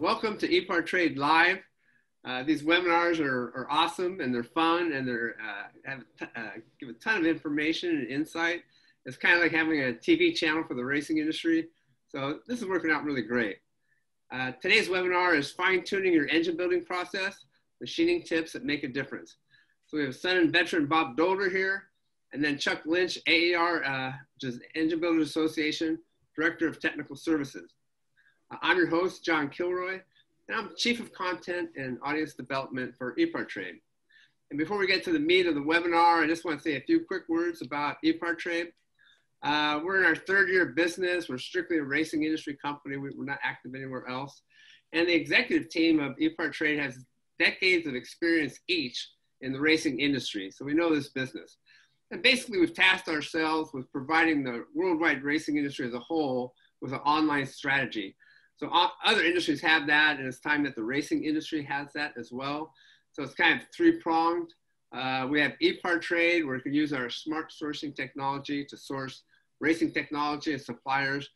welcome to ePart Trade Live. Uh, these webinars are, are awesome and they're fun and they're uh, uh, give a ton of information and insight. It's kind of like having a TV channel for the racing industry. So this is working out really great. Uh, today's webinar is fine tuning your engine building process, machining tips that make a difference. So we have Sunnen veteran Bob Dolder here, and then Chuck Lynch, AERA, uh, which is Engine Builders Association, Director of Technical Services. I'm your host, John Kilroy, and I'm Chief of Content and Audience Development for ePart Trade. And before we get to the meat of the webinar, I just want to say a few quick words about ePart Trade. Uh, we're in our third year of business. We're strictly a racing industry company. We, are not active anywhere else. And the executive team of ePart Trade has decades of experience each in the racing industry. So we know this business. And basically, we've tasked ourselves with providing the worldwide racing industry as a whole with an online strategy so other industries have that, and it's time that the racing industry has that as well. So it's kind of three pronged. Uh, we have ePart Trade, where we can use our smart sourcing technology to source racing technology and suppliers.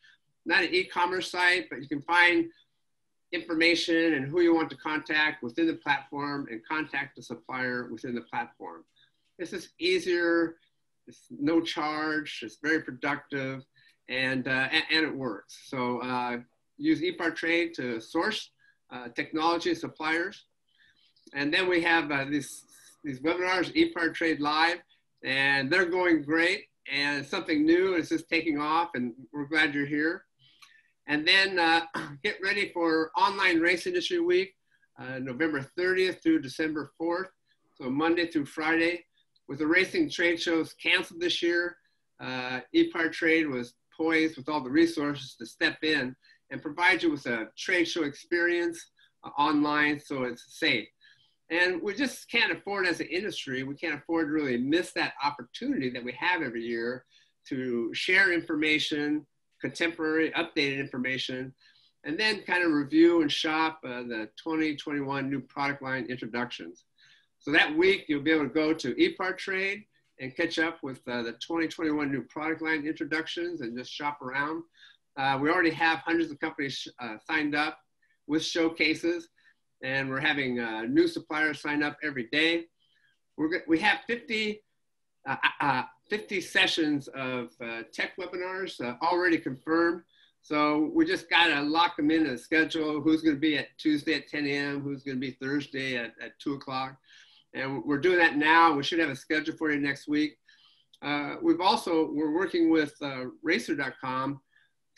Not an e-commerce site, but you can find information and who you want to contact within the platform and contact the supplier within the platform. This is easier, it's no charge, it's very productive, and, uh, and, and, it works. So uh, use ePart Trade to source uh, technology suppliers. And then we have uh, these, these webinars, ePart Trade Live, and they're going great. And something new, is just taking off, and we're glad you're here. And then uh, get ready for Online Race Industry Week, uh, November 30th through December 4th, so Monday through Friday. With the racing trade shows canceled this year, uh, ePart Trade was poised with all the resources to step in and provide you with a trade show experience uh, online so it's safe. And we just can't afford as an industry, we can't afford to really miss that opportunity that we have every year to share information, contemporary, updated information, and then kind of review and shop uh, the 2021 new product line introductions. So that week, you'll be able to go to ePart Trade and catch up with uh, the 2021 new product line introductions and just shop around. Uh, we already have hundreds of companies uh, signed up with showcases, and we're having uh, new suppliers sign up every day. We're, we have 50, uh, uh, 50 sessions of uh, tech webinars already confirmed. So we just got to lock them in a schedule. Who's going to be at Tuesday at 10 a.m., who's going to be Thursday at, at 2 o'clock. And we're doing that now. We should have a schedule for you next week. we've also, we're working with racer.com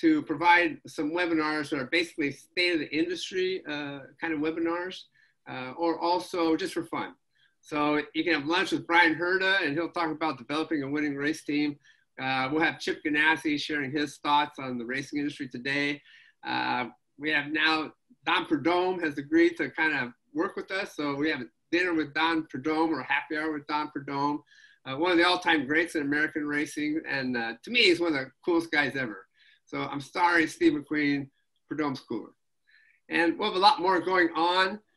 to provide some webinars that are basically state of the industry uh, kind of webinars, uh, or also just for fun. So you can have lunch with Bryan Herta, and he'll talk about developing a winning race team. Uh, we'll have Chip Ganassi sharing his thoughts on the racing industry today. Uh, we have now Don Prudhomme has agreed to kind of work with us. So we have a dinner with Don Prudhomme or a happy hour with Don Prudhomme, uh, one of the all-time greats in American racing. And uh, to me, he's one of the coolest guys ever. So I'm sorry, Steve McQueen, Prudhomme Schooler. And we'll have a lot more going on.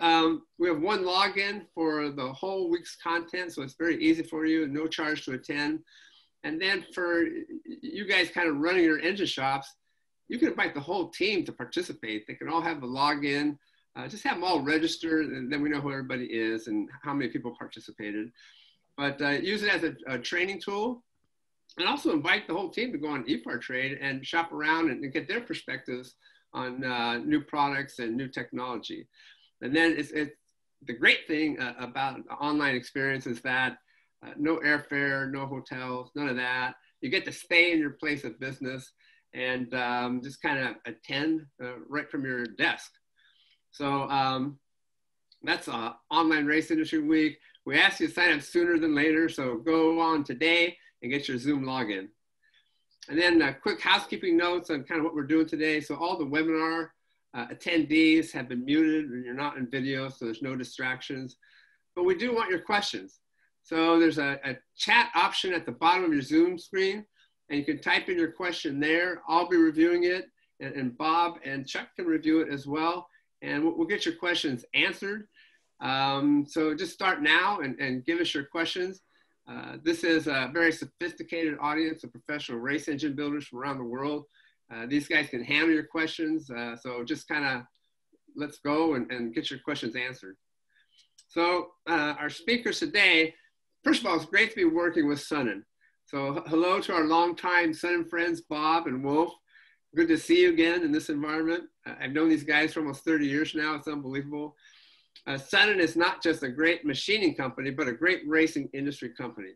Um, we have one login for the whole week's content, so it's very easy for you, no charge to attend. And then for you guys kind of running your engine shops, you can invite the whole team to participate. They can all have a login. Uh, just have them all registered, and then we know who everybody is and how many people participated. But uh, use it as a, a training tool and also invite the whole team to go on ePart Trade and shop around and, and get their perspectives on uh, new products and new technology. And then it's, it's the great thing uh, about online experience is that uh, no airfare, no hotels, none of that. You get to stay in your place of business and um, just kind of attend uh, right from your desk. So um, that's uh, Online Race Industry Week. We ask you to sign up sooner than later, so go on today and get your Zoom login. And then quick housekeeping notes on kind of what we're doing today. So all the webinar uh, attendees have been muted and you're not in video, so there's no distractions. But we do want your questions. So there's a, a chat option at the bottom of your Zoom screen, and you can type in your question there. I'll be reviewing it, and, and Bob and Chuck can review it as well. And we'll, we'll get your questions answered. Um, so just start now and, and give us your questions. Uh, this is a very sophisticated audience of professional race engine builders from around the world. Uh, these guys can handle your questions. Uh, so just kind of let's go and, and get your questions answered. So uh, our speakers today, first of all, it's great to be working with Sunnen. So hello to our longtime Sunnen friends, Bob and Wolf. Good to see you again in this environment. I've known these guys for almost 30 years now. It's unbelievable. Uh, is not just a great machining company, but a great racing industry company.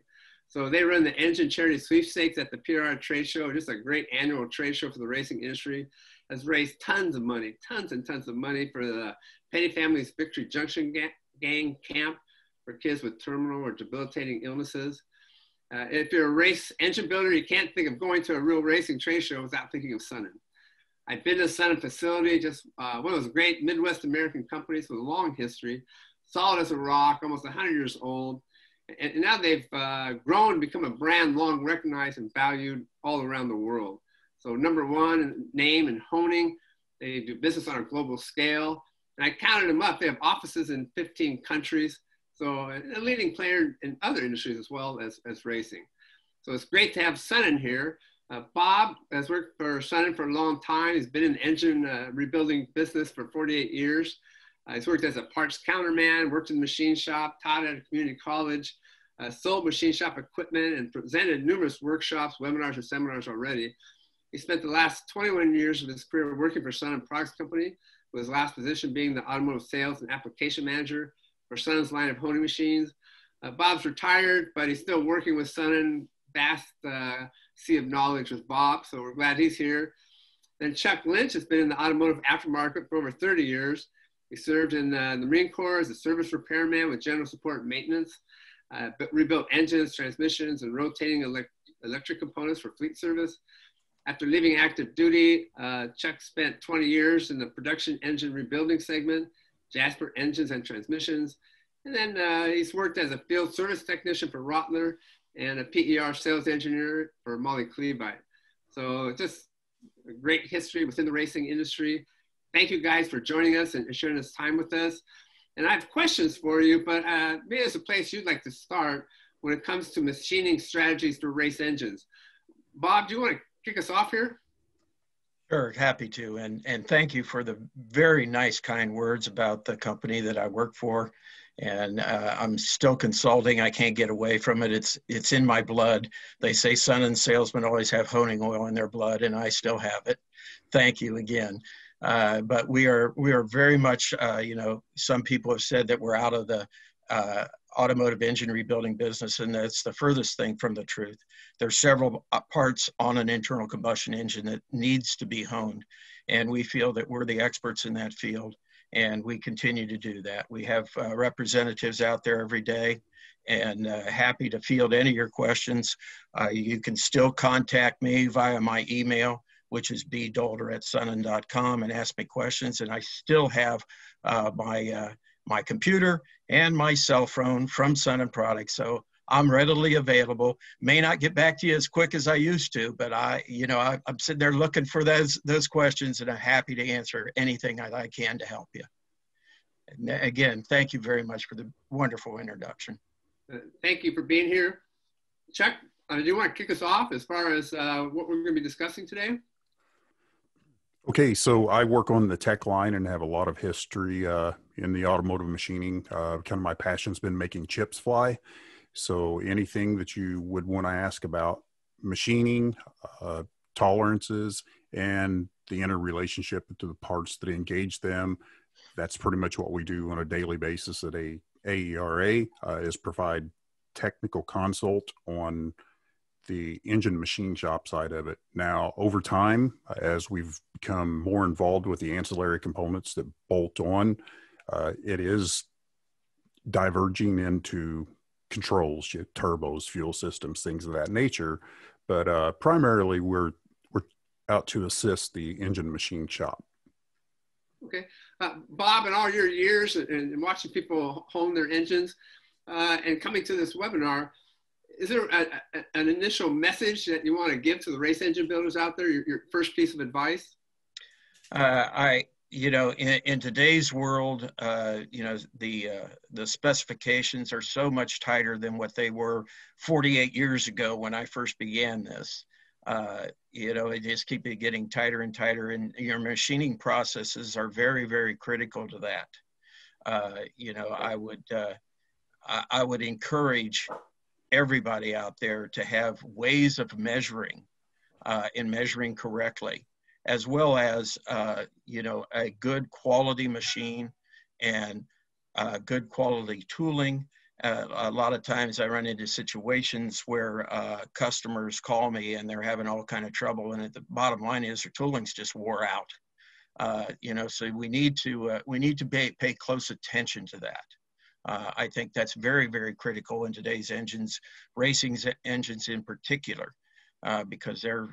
So they run the engine charity sweepstakes at the PRI trade show, just a great annual trade show for the racing industry. Has raised tons of money, tons and tons of money for the Petty Families Victory Junction Gang Camp for kids with terminal or debilitating illnesses. Uh, if you're a race engine builder, you can't think of going to a real racing trade show without thinking of Sunnen. I've been to Sunnen facility, just uh, one of those great Midwest American companies with a long history, solid as a rock, almost 100 years old and, now they've uh, grown and become a brand long recognized and valued all around the world. So number one name and honing, they do business on a global scale. And I counted them up. They have offices in 15 countries. So a leading player in other industries as well as, as racing. So it's great to have Sunnen here. Uh, Bob has worked for Sunnen for a long time. He's been in engine uh, rebuilding business for 48 years. Uh, he's worked as a parts counterman, worked in the machine shop, taught at a community college, uh, sold machine shop equipment, and presented numerous workshops, webinars, and seminars already. He spent the last 21 years of his career working for Sunnen Products Company, with his last position being the automotive sales and application manager for Sunnen's line of honing machines. Uh, Bob's retired, but he's still working with Sunnen. Vast uh, sea of knowledge with Bob, so we're glad he's here. Then Chuck Lynch has been in the automotive aftermarket for over 30 years. He served in uh, the Marine Corps as a service repairman with general support maintenance uh, but rebuilt engines, transmissions, and rotating elect electric components for fleet service. After leaving active duty, uh, Chuck spent 20 years in the production engine rebuilding segment, Jasper Engines and Transmissions. And then uh, he's worked as a field service technician for Rottler and a PER sales engineer for Mahle Clevite. So just a great history within the racing industry. Thank you guys for joining us and sharing this time with us. And I have questions for you, but uh, maybe there's a place you'd like to start when it comes to machining strategies for race engines. Bob, do you want to kick us off here? Sure, happy to. And, and thank you for the very nice, kind words about the company that I work for. And uh, I'm still consulting. I can't get away from it. It's, it's in my blood. They say Sunnen salesmen always have honing oil in their blood, and I still have it. Thank you again. Uh, but we are we are very much uh, you know some people have said that we're out of the uh, automotive engine rebuilding business and that's the furthest thing from the truth there's several uh, parts on an internal combustion engine that needs to be honed and we feel that we're the experts in that field and we continue to do that we have uh, representatives out there every day and uh, happy to field any of your questions you can still contact me via my email which is bdolder at sunnen.com, and ask me questions. And I still have uh, my, uh, my computer and my cell phone from Sunnen Products. So I'm readily available. May not get back to you as quick as I used to, but I, you know, I, am sitting there looking for those those questions, and I'm happy to answer anything I, I can to help you. And again, thank you very much for the wonderful introduction. Uh, thank you for being here, Chuck. Uh, do you want to kick us off as far as uh, what we're going to be discussing today? Okay, so I work on the tech line and have a lot of history uh, in the automotive machining. Uh, kind of my passion's been making chips fly. So anything that you would want to ask about machining, uh, tolerances, and the interrelationship to the parts that engage them, that's pretty much what we do on a daily basis at a AERA uh, is provide technical consult on the engine machine shop side of it. Now, over time, as we've become more involved with the ancillary components that bolt on, uh, it is diverging into controls, turbos, fuel systems, things of that nature. But uh, primarily, we're we're out to assist the engine machine shop. Okay, uh, Bob, in all your years and, and watching people hone their engines uh, and coming to this webinar, is there a, a, an initial message that you want to give to the race engine builders out there? Your, your first piece of advice? Uh, I, you know, in, in today's world, uh, you know, the uh, the specifications are so much tighter than what they were 48 years ago when I first began this. uh, you know, it just keeps getting tighter and tighter. And your machining processes are very, very critical to that. Uh, you know, I would, uh, I, I would encourage everybody out there to have ways of measuring uh, and measuring correctly, as well as, uh, you know, a good quality machine and uh, good quality tooling uh, a lot of times I run into situations where uh, customers call me and they're having all kind of trouble, and the bottom line is their tooling's just wore out. Uh, you know, so we need to uh, we need to pay pay close attention to that. I think that's very very critical in today's engines, racing engines in particular. Uh, because they're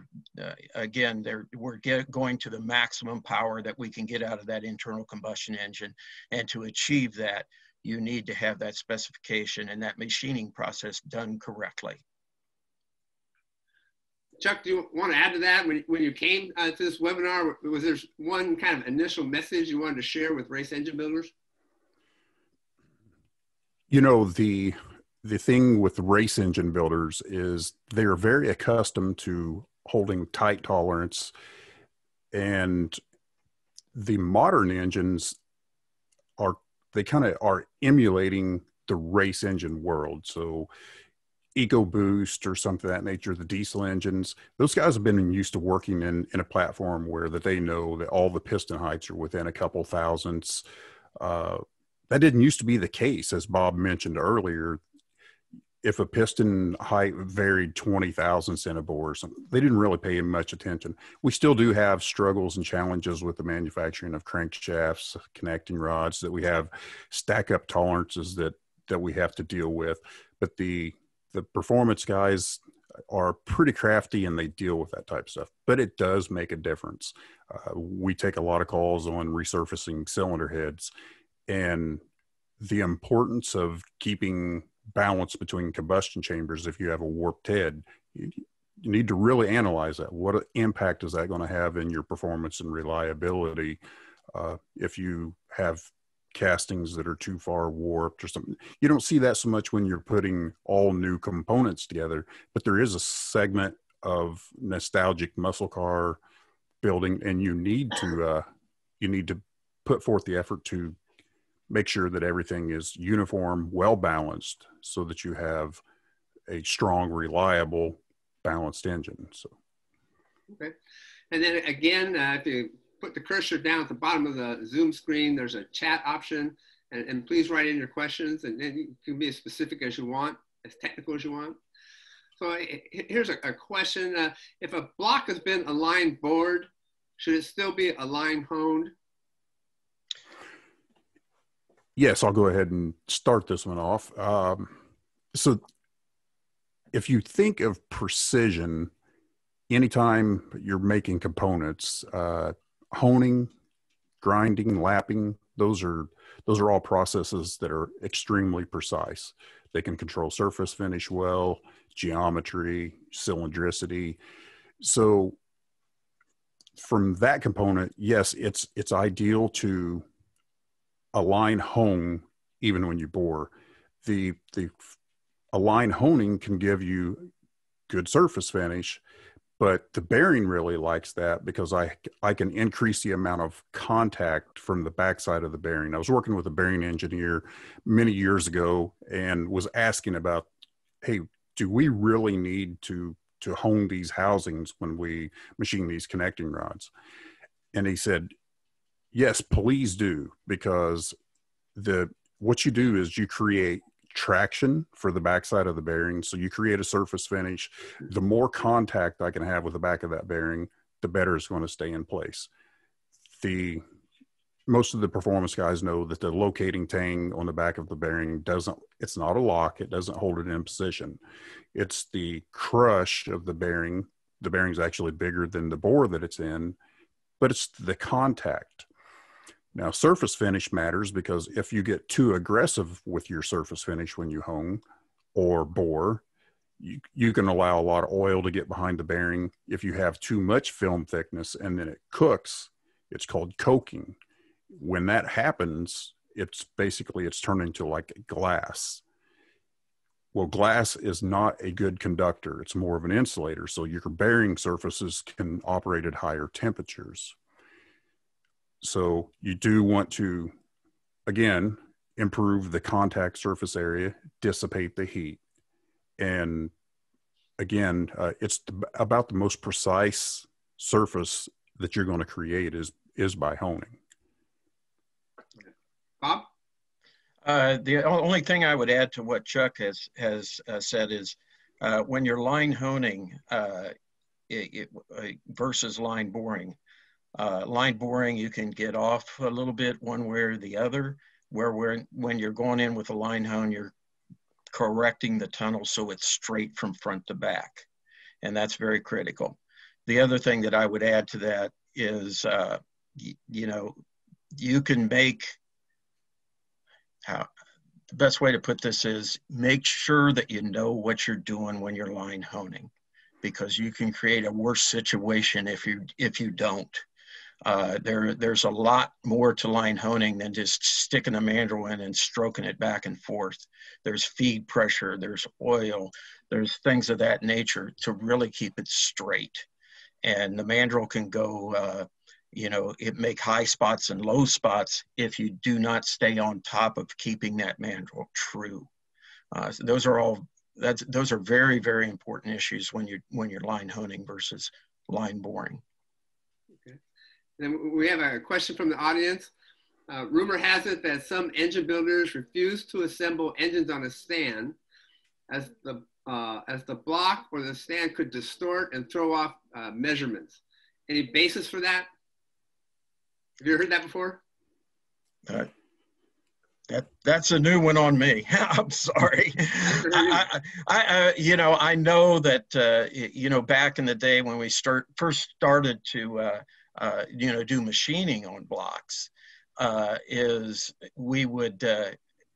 again they're we're get, going to the maximum power that we can get out of that internal combustion engine and to achieve that you need to have that specification and that machining process done correctly. Chuck, do you want to add to that? When, when you came uh, to this webinar, was there one kind of initial message you wanted to share with race engine builders? You know, the the thing with race engine builders is they're very accustomed to holding tight tolerance and the modern engines are they kind of are emulating the race engine world. So EcoBoost or something of that nature, the diesel engines, those guys have been used to working in, in a platform where that they know that all the piston heights are within a couple thousandths. Uh, that didn't used to be the case, as Bob mentioned earlier if a piston height varied 20 thousandths in a bore or something, they didn't really pay much attention. We still do have struggles and challenges with the manufacturing of crankshafts, connecting rods that we have stack up tolerances that, that we have to deal with. But the, the performance guys are pretty crafty and they deal with that type of stuff, but it does make a difference. Uh, we take a lot of calls on resurfacing cylinder heads and the importance of keeping balance between combustion chambers if you have a warped head. You, you need to really analyze that. What impact is that going to have in your performance and reliability uh, if you have castings that are too far warped or something? You don't see that so much when you're putting all new components together but there is a segment of nostalgic muscle car building and you need to uh, you need to put forth the effort to make sure that everything is uniform, well balanced, so that you have a strong, reliable, balanced engine. So, okay. And then again, uh, if you put the cursor down at the bottom of the Zoom screen, there's a chat option, and, and please write in your questions, and then you can be as specific as you want, as technical as you want. So here's a, a question: uh, If a block has been aligned bored, should it still be aligned honed? Yes, I'll go ahead and start this one off. Um, so, if you think of precision, anytime you're making components, uh, honing, grinding, lapping, those are those are all processes that are extremely precise. They can control surface finish well, geometry, cylindricity. So, from that component, yes, it's it's ideal to align hone even when you bore. The the align honing can give you good surface finish, but the bearing really likes that because I I can increase the amount of contact from the backside of the bearing. I was working with a bearing engineer many years ago and was asking about, hey, do we really need to to hone these housings when we machine these connecting rods? And he said, yes, please do because the what you do is you create traction for the backside of the bearing. So you create a surface finish. The more contact I can have with the back of that bearing, the better it's going to stay in place. The most of the performance guys know that the locating tang on the back of the bearing doesn't it's not a lock it doesn't hold it in position it's the crush of the bearing the bearing's actually bigger than the bore that it's in but it's the contact now, surface finish matters because if you get too aggressive with your surface finish when you hone or bore, you, you can allow a lot of oil to get behind the bearing. If you have too much film thickness and then it cooks, it's called coking. When that happens, it's basically it's turned into like glass. Well, glass is not a good conductor. It's more of an insulator. So your bearing surfaces can operate at higher temperatures. So you do want to, again, improve the contact surface area, dissipate the heat. And again, uh, it's about the most precise surface that you're going to create is is by honing. Bob? Uh, the only thing I would add to what Chuck has has uh, said is uh, when you're line honing uh, it, it, uh, versus line boring. Uh, line boring, you can get off a little bit one way or the other. Where when when you're going in with a line hone, you're correcting the tunnel so it's straight from front to back, and that's very critical. The other thing that I would add to that is, you know, you can make how the best way to put this is make sure that you know what you're doing when you're line honing because you can create a worse situation if you if you don't uh, there there's a lot more to line honing than just sticking a mandrel in and stroking it back and forth. There's feed pressure there's oil there's things of that nature to really keep it straight. And the mandrel can go uh, you know it make high spots and low spots if you do not stay on top of keeping that mandrel true. Uh, so those are all that's those are very very important issues when you're when you're line honing versus line boring then we have a question from the audience uh, rumor has it that some engine builders refuse to assemble engines on a stand as the uh, as the block or the stand could distort and throw off uh, measurements any basis for that have you heard that before? Uh, that that's a new one on me. I'm sorry. I, I, I, you know, I know that uh, you know back in the day when we start first started to uh, uh, you know do machining on blocks, uh, is we would uh,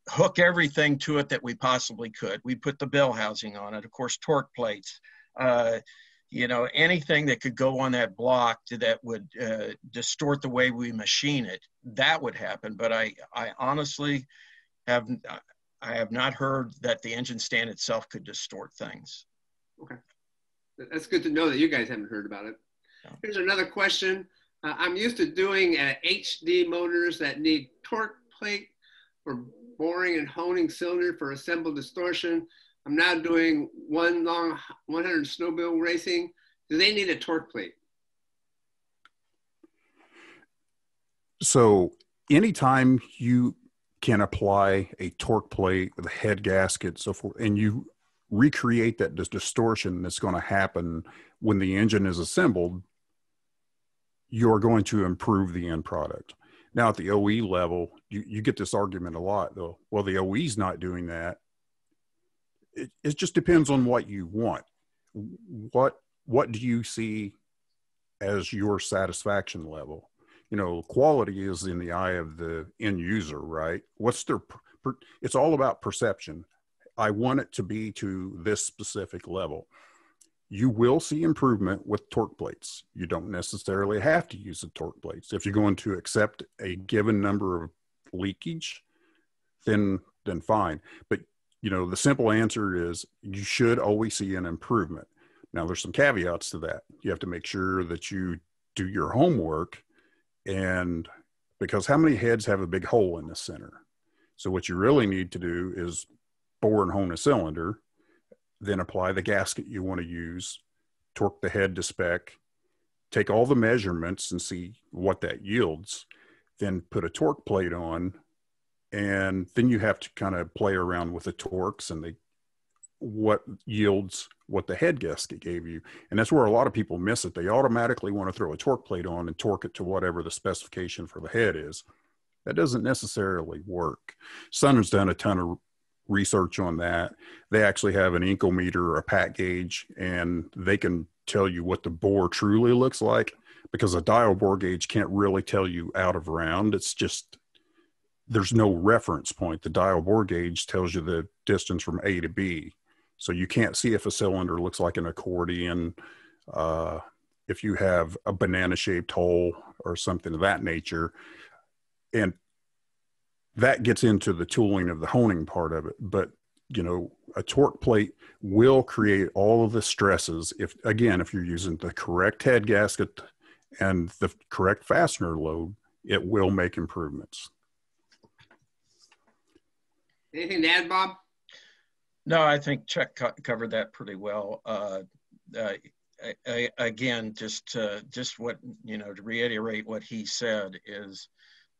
hook everything to it that we possibly could. We put the bell housing on it, of course, torque plates. Uh, you know anything that could go on that block that would uh, distort the way we machine it that would happen but i i honestly have i have not heard that the engine stand itself could distort things okay that's good to know that you guys haven't heard about it here's another question uh, i'm used to doing uh, hd motors that need torque plate for boring and honing cylinder for assembled distortion I'm now doing one long 100 snowmobile racing. Do they need a torque plate? So anytime you can apply a torque plate with a head gasket, so forth, and you recreate that distortion that's going to happen when the engine is assembled, you're going to improve the end product. Now at the OE level, you, you get this argument a lot though. Well, the OE's not doing that it, it just depends on what you want. What what do you see as your satisfaction level? You know, quality is in the eye of the end user, right? What's their per, it's all about perception. I want it to be to this specific level. You will see improvement with torque plates. You don't necessarily have to use the torque plates. If you're going to accept a given number of leakage, then then fine. But you know, the simple answer is you should always see an improvement. Now, there's some caveats to that. You have to make sure that you do your homework, and because how many heads have a big hole in the center? So, what you really need to do is bore and hone a cylinder, then apply the gasket you want to use, torque the head to spec, take all the measurements and see what that yields, then put a torque plate on and then you have to kind of play around with the torques and the what yields what the head gasket gave you. And that's where a lot of people miss it. They automatically want to throw a torque plate on and torque it to whatever the specification for the head is. That doesn't necessarily work. Sunnen's done a ton of research on that they actually have an Incometer or a pat gauge and they can tell you what the bore truly looks like because a dial bore gauge can't really tell you out of round it's just there's no reference point. The dial bore gauge tells you the distance from A to B. So you can't see if a cylinder looks like an accordion, uh, if you have a banana shaped hole or something of that nature. And that gets into the tooling of the honing part of it. But you know, a torque plate will create all of the stresses if, again, if you're using the correct head gasket and the correct fastener load, it will make improvements. Anything to add, Bob? No, I think Chuck co covered that pretty well. Uh, uh, I, I, again, just uh, just what you know to reiterate what he said is,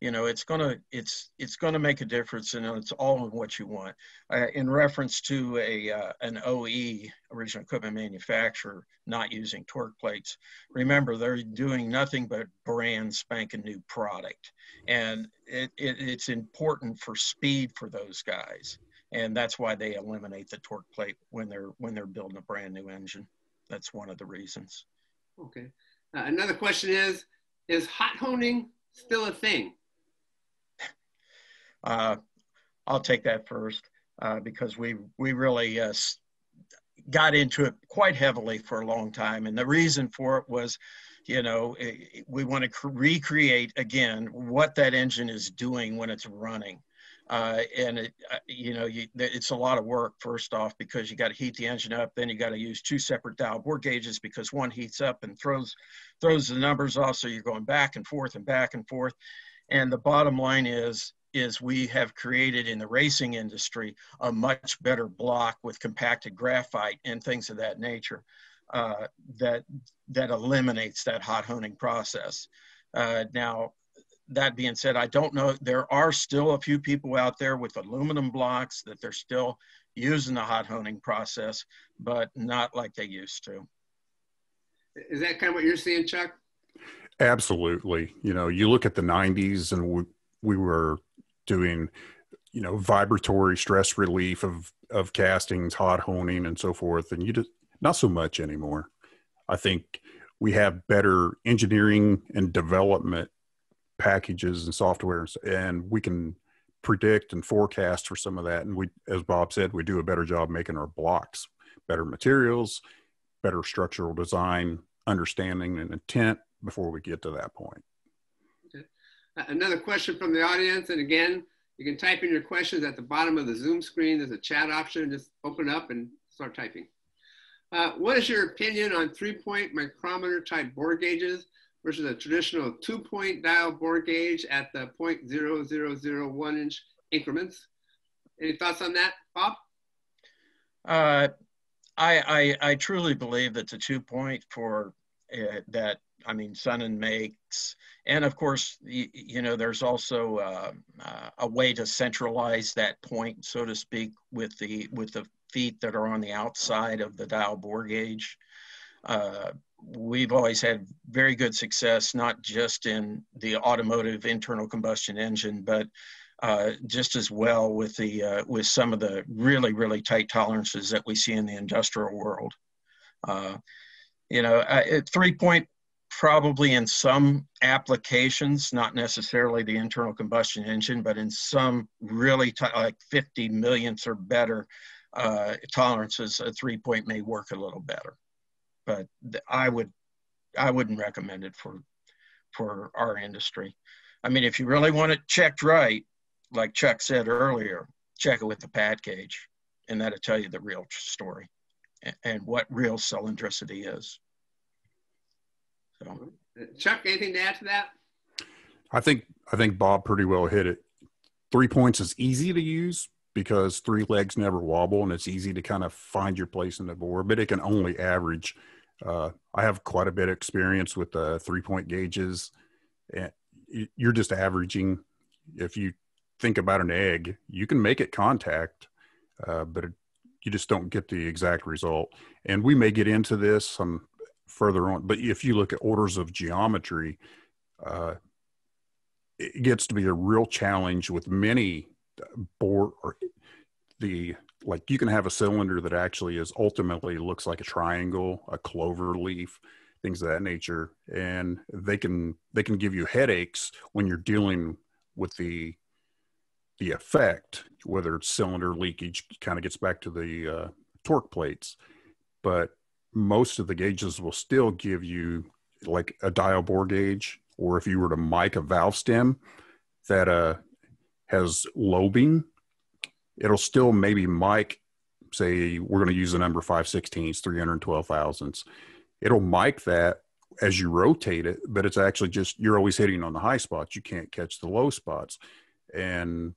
you know, it's gonna it's it's gonna make a difference, and it's all in what you want. Uh, in reference to a uh, an OE original equipment manufacturer not using torque plates, remember they're doing nothing but brand spanking new product, and it, it, it's important for speed for those guys, and that's why they eliminate the torque plate when they're when they're building a brand new engine. That's one of the reasons. Okay. Uh, another question is: Is hot honing still a thing? Uh, I'll take that first uh, because we we really uh, got into it quite heavily for a long time, and the reason for it was, you know, it, we want to recreate again what that engine is doing when it's running. Uh, and it, uh, you know, you, it's a lot of work. First off, because you got to heat the engine up, then you got to use two separate dial bore gauges because one heats up and throws throws the numbers off. So you're going back and forth and back and forth. And the bottom line is, is we have created in the racing industry a much better block with compacted graphite and things of that nature uh, that that eliminates that hot honing process. Uh, now, that being said, I don't know. There are still a few people out there with aluminum blocks that they're still using the hot honing process, but not like they used to. Is that kind of what you're seeing, Chuck? Absolutely. You know, you look at the 90s and we, we were doing, you know, vibratory stress relief of, of castings, hot honing, and so forth. And you just, not so much anymore. I think we have better engineering and development packages and software, and we can predict and forecast for some of that. And we, as Bob said, we do a better job making our blocks, better materials, better structural design, understanding, and intent before we get to that point. Okay. Another question from the audience, and again, you can type in your questions at the bottom of the Zoom screen. There's a chat option. Just open up and start typing. Uh, what is your opinion on three-point micrometer type bore gauges versus a traditional two-point dial bore gauge at the 0.0001 inch increments. Any thoughts on that, Bob? Uh, I, I, I truly believe that the two-point for uh, that I mean Sunnen makes, and of course you, you know there's also uh, uh, a way to centralize that point, so to speak, with the with the feet that are on the outside of the dial bore gauge. Uh, we've always had very good success, not just in the automotive internal combustion engine, but uh, just as well with the uh, with some of the really really tight tolerances that we see in the industrial world. Uh, you know, three point probably in some applications, not necessarily the internal combustion engine, but in some really like 50 millionths or better uh, tolerances, a three point may work a little better but I would I wouldn't recommend it for for our industry. I mean, if you really want it checked right, like Chuck said earlier, check it with the pad gauge, and that'll tell you the real story and, and what real cylindricity is. So, Chuck, anything to add to that? I think I think Bob pretty well hit it. Three points is easy to use because three legs never wobble and it's easy to kind of find your place in the bore, but it can only average uh, I have quite a bit of experience with the three point gauges. And you're just averaging. If you think about an egg, you can make it contact, uh, but it, you just don't get the exact result. And we may get into this some further on, but if you look at orders of geometry, uh, it gets to be a real challenge with many bore or the like you can have a cylinder that actually is ultimately looks like a triangle, a clover leaf, things of that nature, and they can they can give you headaches when you're dealing with the the effect, whether it's cylinder leakage, kind of gets back to the uh, torque plates, but most of the gauges will still give you like a dial bore gauge, or if you were to mic a valve stem that uh, has lobing it'll still maybe mic say we're going to use the number 5 16ths, 312 thousandths. It'll mic that as you rotate it, but it's actually just you're always hitting on the high spots. You can't catch the low spots. And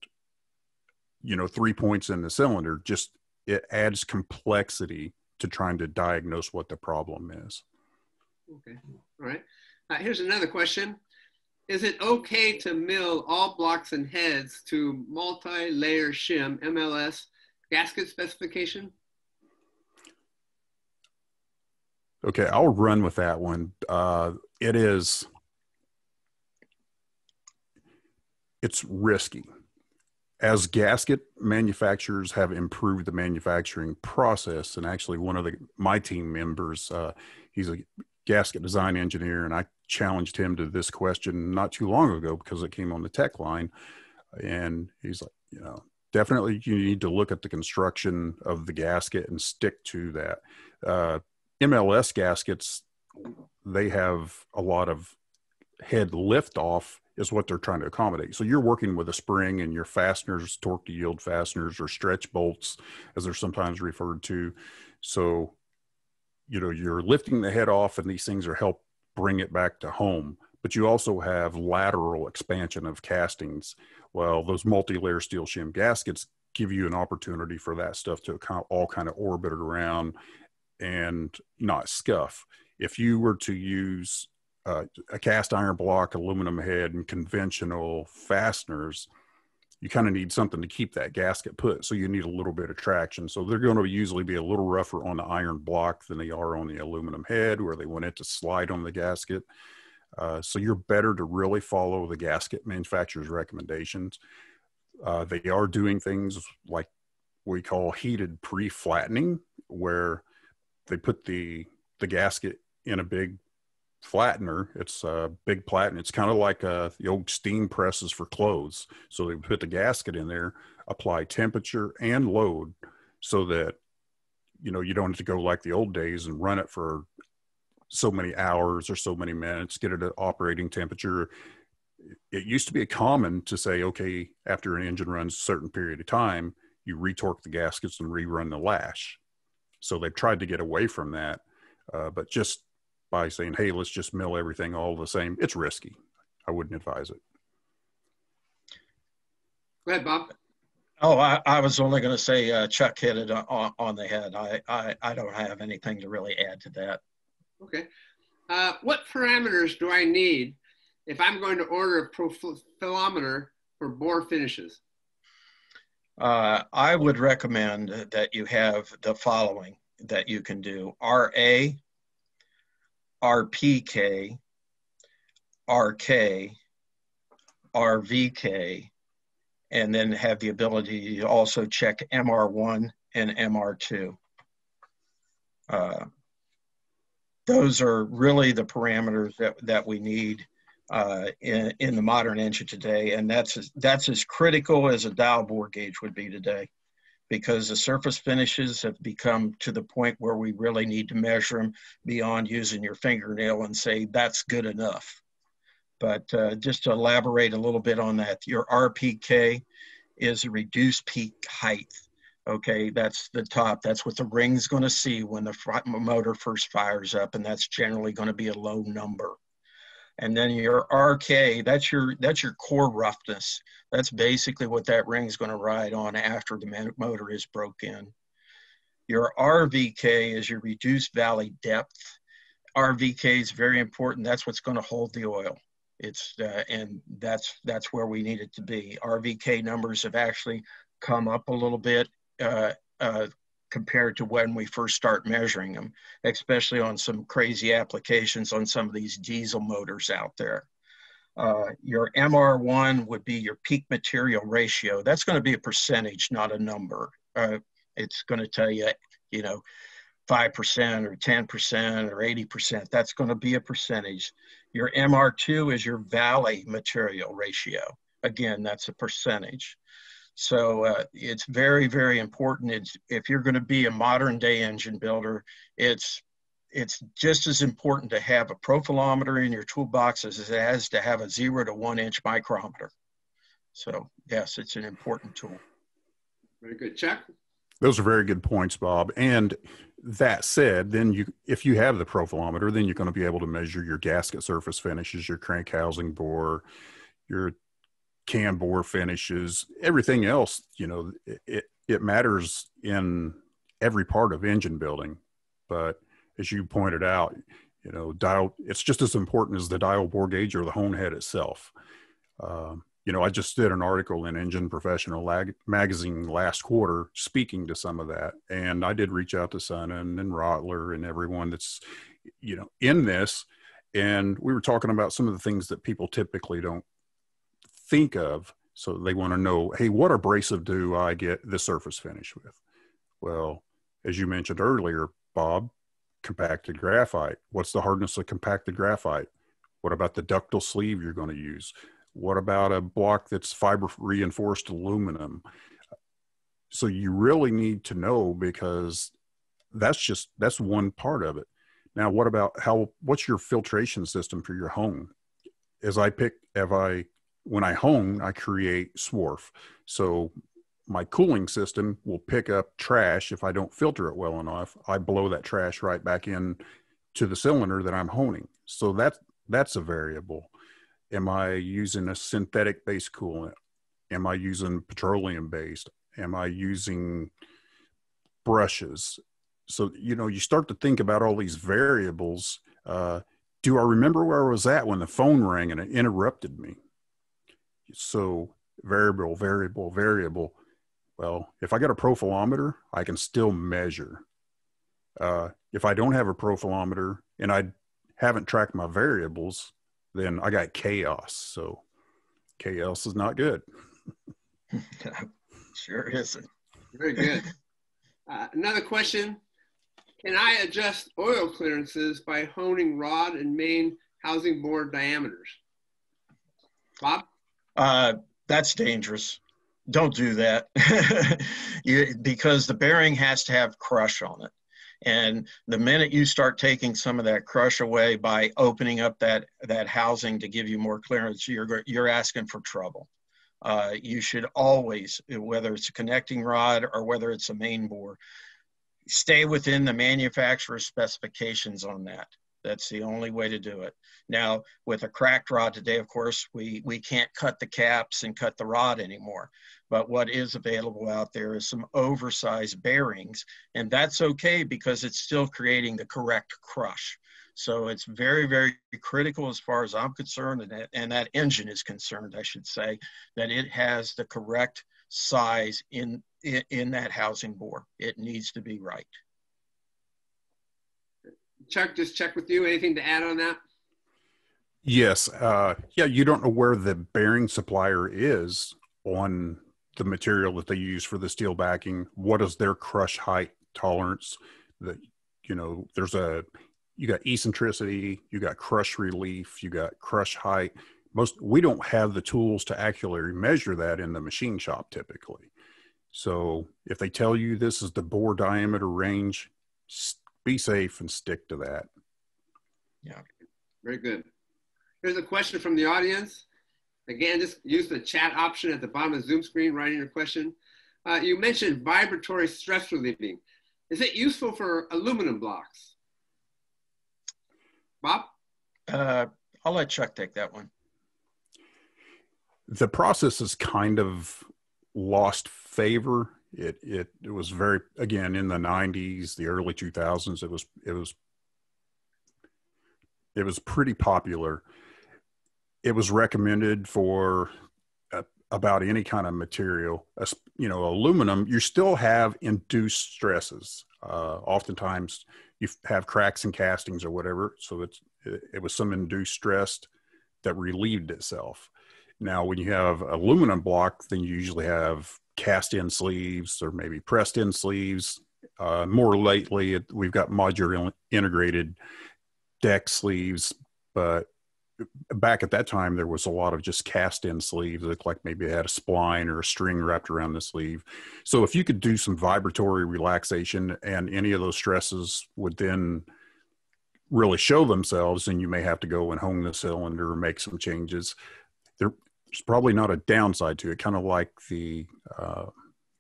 you know, three points in the cylinder just it adds complexity to trying to diagnose what the problem is. Okay. All right. Uh, here's another question. Is it okay to mill all blocks and heads to multi-layer shim MLS gasket specification? Okay, I'll run with that one. Uh, it is, it's risky. As gasket manufacturers have improved the manufacturing process, and actually one of the my team members, uh, he's a gasket design engineer, and I challenged him to this question not too long ago because it came on the tech line, and he's like, you know, definitely you need to look at the construction of the gasket and stick to that. Uh, MLS gaskets, they have a lot of head lift off is what they're trying to accommodate. So you're working with a spring and your fasteners, torque to yield fasteners or stretch bolts, as they're sometimes referred to. So, you know, you're lifting the head off and these things are help bring it back to home. But you also have lateral expansion of castings. Well, those multi-layer steel shim gaskets give you an opportunity for that stuff to all kind of orbit around and not scuff. If you were to use uh, a cast iron block, aluminum head, and conventional fasteners, you kind of need something to keep that gasket put. So you need a little bit of traction. So they're going to usually be a little rougher on the iron block than they are on the aluminum head, where they want it to slide on the gasket. Uh, so you're better to really follow the gasket manufacturer's recommendations. Uh, they are doing things like we call heated pre-flattening, where they put the the gasket in a big flattener. It's a big platen. It's kind of like uh, the old steam presses for clothes. So they put the gasket in there, apply temperature and load, so that you know you don't have to go like the old days and run it for so many hours or so many minutes, get it at operating temperature. It used to be common to say, okay, after an engine runs a certain period of time, you retorque the gaskets and rerun the lash. So they've tried to get away from that, uh, but just by saying, "Hey, let's just mill everything all the same," it's risky. I wouldn't advise it. Go ahead, Bob. Oh, I, I was only going to say uh, Chuck hit it on, on the head. I, I, I don't have anything to really add to that. Okay. Uh, what parameters do I need if I'm going to order a profilometer for bore finishes? Uh, I would recommend that you have the following that you can do RA, RPK, RK, RVK, and then have the ability to also check MR1 and MR2. Uh, those are really the parameters that, that we need uh, in, in the modern engine today. And that's as, that's as critical as a dial bore gauge would be today because the surface finishes have become to the point where we really need to measure them beyond using your fingernail and say that's good enough. But uh, just to elaborate a little bit on that, your RPK is a reduced peak height. Okay, that's the top. That's what the ring's going to see when the motor first fires up, and that's generally going to be a low number and then your RK, that's your that's your core roughness. That's basically what that ring is going to ride on after the motor is broke in. Your RVK is your reduced valley depth. RVK is very important. That's what's going to hold the oil. It's uh, and that's that's where we need it to be. RVK numbers have actually come up a little bit uh, uh, compared to when we first start measuring them, especially on some crazy applications on some of these diesel motors out there. Uh, your MR1 would be your peak material ratio. That's going to be a percentage, not a number. Uh, it's going to tell you, you know, 5% or 10% or 80%. That's going to be a percentage. Your MR2 is your valley material ratio. Again, that's a percentage. So uh, it's very, very important. It's, if you're going to be a modern day engine builder, it's it's just as important to have a profilometer in your toolbox as it has to have a zero to one inch micrometer. So yes, it's an important tool. Very good, Chuck. Those are very good points, Bob. And that said, then you, if you have the profilometer, then you're going to be able to measure your gasket surface finishes, your crank housing bore, your cam bore finishes, everything else. You know, it it matters in every part of engine building. But as you pointed out, you know, dial it's just as important as the dial bore gauge or the hone head itself. Um, you know, I just did an article in Engine Professional Lag- magazine last quarter speaking to some of that, and I did reach out to Sunnen and Rottler and everyone that's, you know, in this, and we were talking about some of the things that people typically don't think of. So they want to know, hey, what abrasive do I get the surface finish with? Well, as you mentioned earlier, Bob, compacted graphite. What's the hardness of compacted graphite? What about the ductile sleeve you're going to use? What about a block that's fiber reinforced aluminum? So you really need to know because that's just that's one part of it. Now, what about how? What's your filtration system for your hone? As I pick, have I when I hone, I create swarf. So my cooling system will pick up trash if I don't filter it well enough. I blow that trash right back in to the cylinder that I'm honing. So that's that's a variable. Am I using a synthetic based coolant? Am I using petroleum based? Am I using brushes? So you know, you start to think about all these variables. Uh, do I remember where I was at when the phone rang and it interrupted me? So variable, variable, variable well, if I got a profilometer, I can still measure. Uh, if I don't have a profilometer and I haven't tracked my variables, then I got chaos. So chaos is not good. sure isn't. Very good. Uh, another question. Can I adjust oil clearances by honing rod and main housing bore diameters? Bob? Uh, that's dangerous. Don't do that. You, because the bearing has to have crush on it. And the minute you start taking some of that crush away by opening up that that housing to give you more clearance you're you're asking for trouble. Uh, you should always whether it's a connecting rod or whether it's a main bore stay within the manufacturer's specifications on that that's the only way to do it. Now, with a cracked rod today, of course, we, we can't cut the caps and cut the rod anymore. But what is available out there is some oversized bearings, and that's okay because it's still creating the correct crush. So it's very, very critical as far as I'm concerned, and that, and that engine is concerned, I should say, that it has the correct size in, in, in that housing bore. It needs to be right. Chuck, just check with you. Anything to add on that? Yes. Uh, yeah, you don't know where the bearing supplier is on the material that they use for the steel backing. What is their crush height tolerance? That you know, there's a you got eccentricity, you got crush relief, you got crush height. Most we don't have the tools to accurately measure that in the machine shop typically. So if they tell you this is the bore diameter range, be safe and stick to that. Yeah. Very good. Here's a question from the audience. Again, just use the chat option at the bottom of the Zoom screen, writing your question. Uh, you mentioned vibratory stress relieving. Is it useful for aluminum blocks? Bob? Uh, I'll let Chuck take that one. The process has kind of lost favor it it it was very again in the 90s the early 2000s it was it was it was pretty popular. It was recommended for uh, about any kind of material you know aluminum you still have induced stresses. Uh, oftentimes you have cracks and castings or whatever so it's it, it was some induced stress that relieved itself. Now when you have aluminum block then you usually have cast in sleeves or maybe pressed in sleeves. Uh, more lately, it, we've got modular integrated deck sleeves, but back at that time, there was a lot of just cast in sleeves. It looked like maybe it had a spline or a string wrapped around the sleeve. So if you could do some vibratory relaxation and any of those stresses would then really show themselves, then you may have to go and hone the cylinder or make some changes. There, there's probably not a downside to it. Kind of like the uh,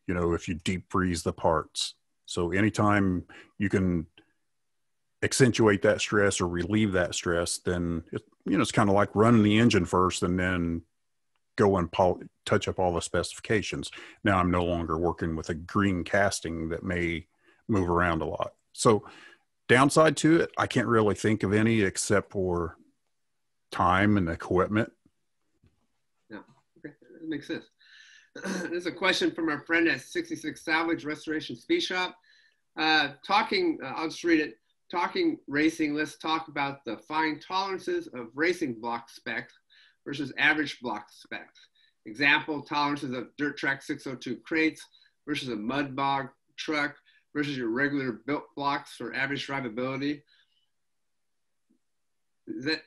you know, if you deep freeze the parts. So anytime you can accentuate that stress or relieve that stress, then it, you know it's kind of like running the engine first and then go and pol- touch up all the specifications. Now I'm no longer working with a green casting that may move around a lot. So downside to it, I can't really think of any except for time and equipment. Yeah, okay, that makes sense. There's a question from our friend at 66 Salvage Restoration Speed Shop. Uh, talking, uh, I'll just read it. Talking racing, let's talk about the fine tolerances of racing block specs versus average block specs. Example, tolerances of dirt track 602 crates versus a mud bog truck versus your regular built blocks for average drivability. Does that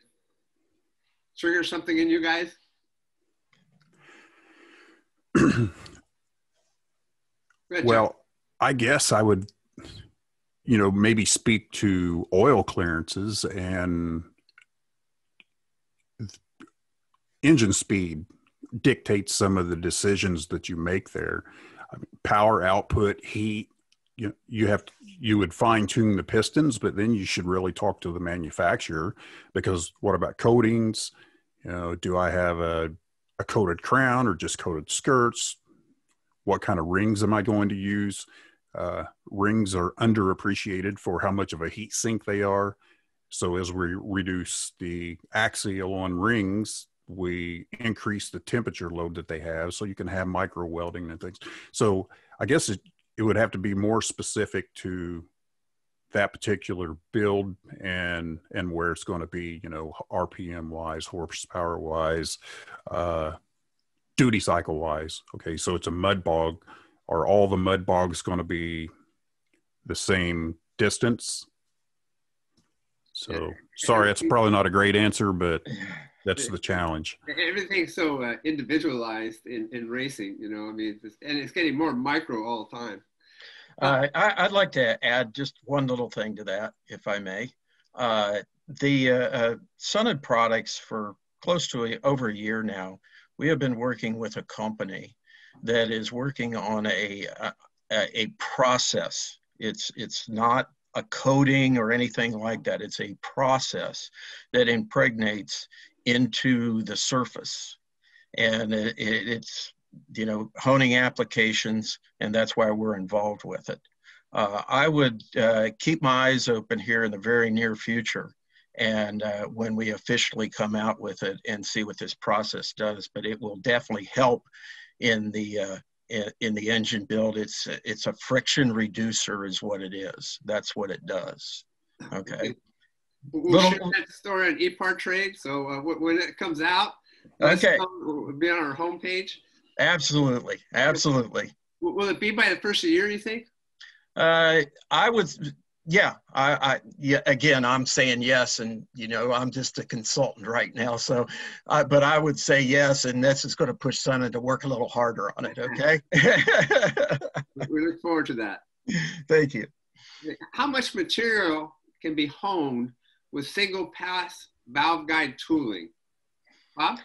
trigger something in you guys? Well, I guess I would, you know, maybe speak to oil clearances and engine speed dictates some of the decisions that you make there. I mean, power output, heat, you you have you would fine tune the pistons, but then you should really talk to the manufacturer because what about coatings? You know, do I have a a coated crown or just coated skirts? What kind of rings am I going to use? Uh, rings are underappreciated for how much of a heat sink they are. So as we reduce the axial on rings, we increase the temperature load that they have. So you can have micro welding and things. So I guess it, it would have to be more specific to that particular build and and where it's going to be you know rpm wise horsepower wise uh duty cycle wise okay? So it's a mud bog. Are all the mud bogs going to be the same distance? So sorry that's probably not a great answer but that's the challenge. Everything's so uh, individualized in, in racing you know? I mean it's, and it's getting more micro all the time uh, I, would like to add just one little thing to that, if I may. Uh, the uh, uh Sunnen products for close to a, over a year now, we have been working with a company that is working on a, a, a process. It's, it's not a coating or anything like that. It's a process that impregnates into the surface. And it, it's you know, honing applications, and that's why we're involved with it. Uh, I would uh, keep my eyes open here in the very near future and uh, when we officially come out with it and see what this process does, but it will definitely help in the uh, in, in the engine build. It's it's a friction reducer is what it is. That's what it does. Okay. We'll Little, share that story on eParttrade. So uh, when it comes out, okay, be on our homepage. Absolutely, absolutely. Will it be by the first of the year? You think? Uh, I would. Yeah, I, I, yeah. Again, I'm saying yes, and you know, I'm just a consultant right now. So, uh, but I would say yes, and this is going to push Sunnen to work a little harder on it. Okay. we look forward to that. Thank you. How much material can be honed with single pass valve guide tooling? Bob?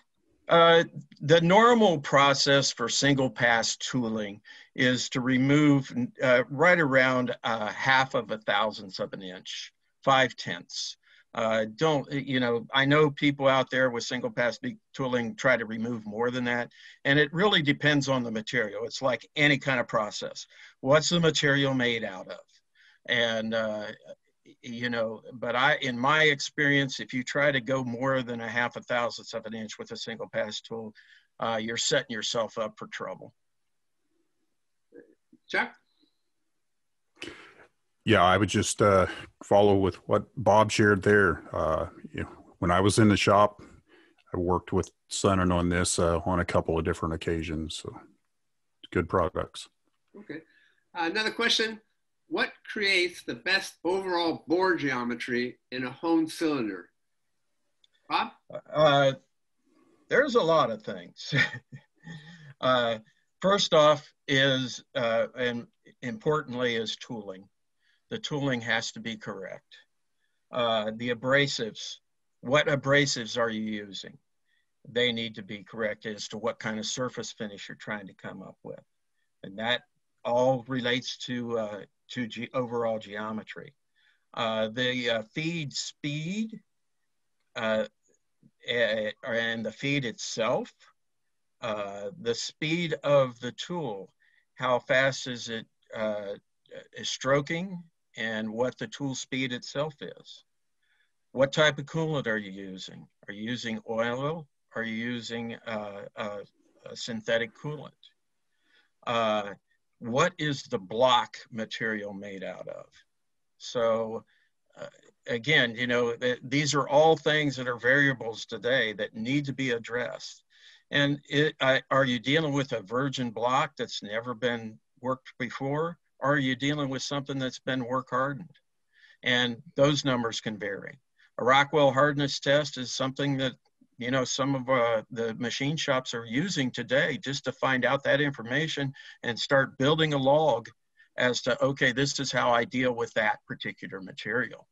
Uh, the normal process for single pass tooling is to remove uh, right around uh, half of a thousandth of an inch, five tenths. Uh, don't, you know, I know people out there with single pass tooling try to remove more than that. And it really depends on the material. It's like any kind of process. What's the material made out of? And uh, you know, but I, in my experience, if you try to go more than a half a thousandth of an inch with a single pass tool, uh, you're setting yourself up for trouble. Chuck? Yeah, I would just uh, follow with what Bob shared there. Uh, you know, when I was in the shop, I worked with Sunnen on this uh, on a couple of different occasions. So, good products. Okay. Uh, another question what creates the best overall bore geometry in a honed cylinder? Bob? Uh, there's a lot of things. uh, first off is, uh, and importantly is tooling. The tooling has to be correct. Uh, the abrasives, what abrasives are you using? They need to be correct as to what kind of surface finish you're trying to come up with. And that all relates to, uh, to ge overall geometry. Uh, the uh, feed speed uh, and the feed itself, uh, the speed of the tool, how fast is it uh, is stroking, and what the tool speed itself is. What type of coolant are you using? Are you using oil? Are you using uh, a synthetic coolant? What is the block material made out of? So uh, again, you know, th these are all things that are variables today that need to be addressed. And it, I, are you dealing with a virgin block that's never been worked before? Or are you dealing with something that's been work hardened? And those numbers can vary. A Rockwell hardness test is something that you know some of uh, the machine shops are using today just to find out that information and start building a log as to okay this is how i deal with that particular material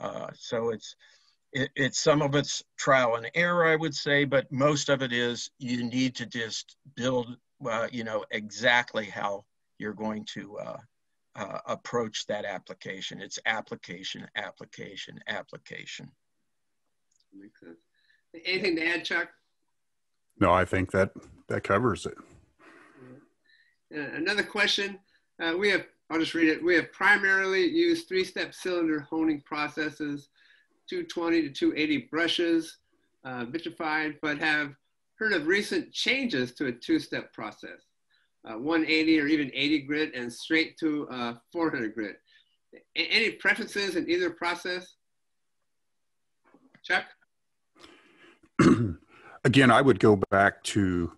uh, so it's it, it's some of it's trial and error i would say but most of it is you need to just build uh, you know exactly how you're going to uh, uh, approach that application. It's application, application, application. Makes sense. Anything to add, Chuck? No, I think that that covers it. Uh, another question. Uh, we have, I'll just read it. We have primarily used three-step cylinder honing processes, 220 to 280 brushes, uh, vitrified, but have heard of recent changes to a two-step process uh, 180 or even 80 grit and straight to uh, 400 grit. A any preferences in either process? Chuck? Again, I would go back to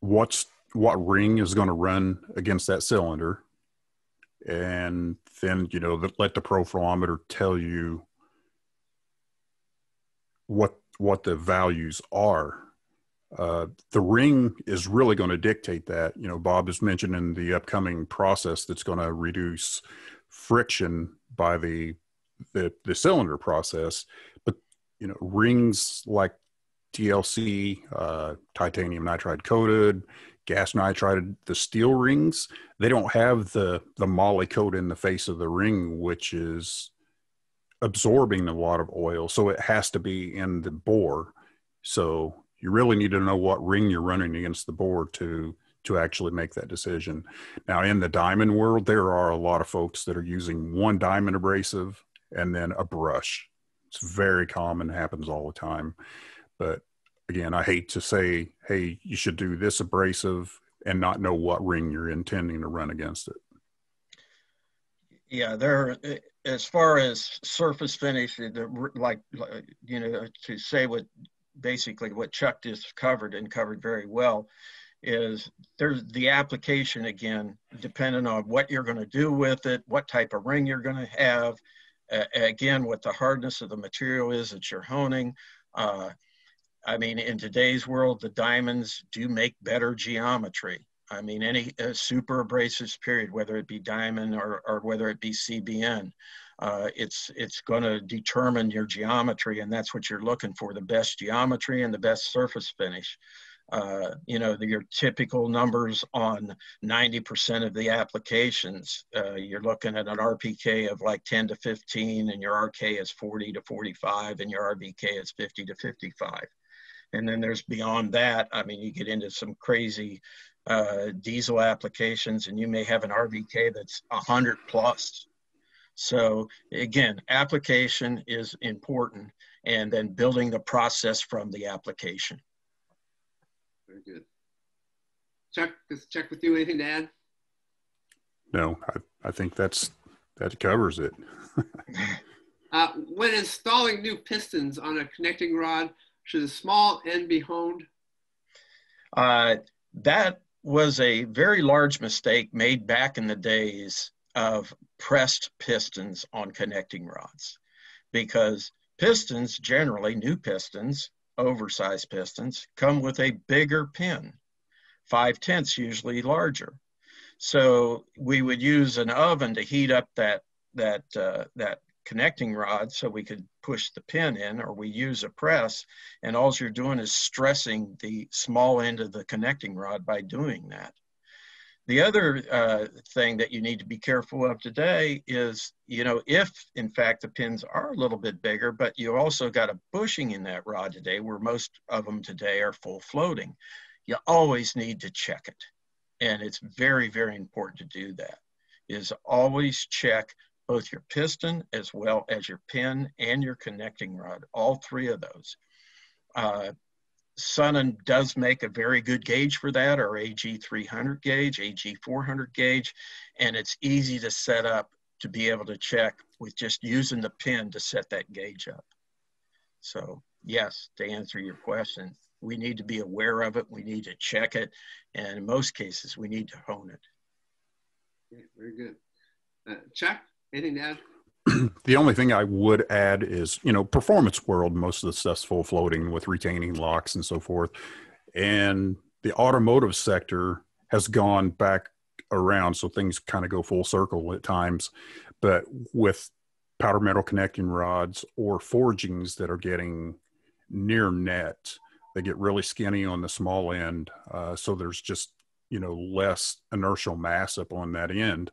what's what ring is going to run against that cylinder, and then you know let the profilometer tell you what what the values are uh, the ring is really going to dictate that. You know, Bob has mentioned in the upcoming process that's going to reduce friction by the, the the cylinder process. But you know, rings like DLC, uh, titanium nitride coated, gas nitride, the steel rings, they don't have the the moly coat in the face of the ring, which is absorbing a lot of oil. So it has to be in the bore. So you really need to know what ring you're running against the bore to to actually make that decision. Now, in the diamond world, there are a lot of folks that are using one diamond abrasive and then a brush. It's very common, happens all the time. But again, I hate to say, hey, you should do this abrasive and not know what ring you're intending to run against it. Yeah, there. As far as surface finish, like you know, to say what basically what Chuck just covered and covered very well is there's the application again, depending on what you're going to do with it, what type of ring you're going to have, uh, again, what the hardness of the material is that you're honing. Uh, I mean, in today's world, the diamonds do make better geometry. I mean, any uh, super abrasive period, whether it be diamond or, or whether it be CBN, uh, it's it's going to determine your geometry, and that's what you're looking for: the best geometry and the best surface finish. Uh, you know, the, your typical numbers on 90% of the applications, uh, you're looking at an RPK of like 10 to 15, and your RK is 40 to 45, and your RVK is 50 to 55. And then there's beyond that, I mean, you get into some crazy uh, diesel applications, and you may have an RVK that's 100 plus. So again, application is important and then building the process from the application. Very good. Chuck, just check with you. Anything to add? No, I, I think that's that covers it. uh, when installing new pistons on a connecting rod, should the small end be honed? Uh, that was a very large mistake made back in the days of pressed pistons on connecting rods because pistons generally new pistons oversized pistons come with a bigger pin five tenths usually larger so we would use an oven to heat up that that uh, that connecting rod so we could push the pin in or we use a press and all you're doing is stressing the small end of the connecting rod by doing that The other uh, thing that you need to be careful of today is, you know, if in fact the pins are a little bit bigger, but you also got a bushing in that rod today, where most of them today are full floating, you always need to check it. And it's very, very important to do that, is always check both your piston as well as your pin and your connecting rod, all three of those. Uh, does make a very good gauge for that, our AG300 gauge, AG400 gauge, and it's easy to set up to be able to check with just using the pin to set that gauge up. So yes, to answer your question, we need to be aware of it, we need to check it, and in most cases, we need to hone it. Yeah, very good. Uh, Chuck, anything to add? the only thing I would add is, you know, performance world, most of the stuff's full floating with retaining locks and so forth. And the automotive sector has gone back around. So things kind of go full circle at times. But with powder metal connecting rods or forgings that are getting near net, they get really skinny on the small end. Uh, so there's just, you know, less inertial mass up on that end.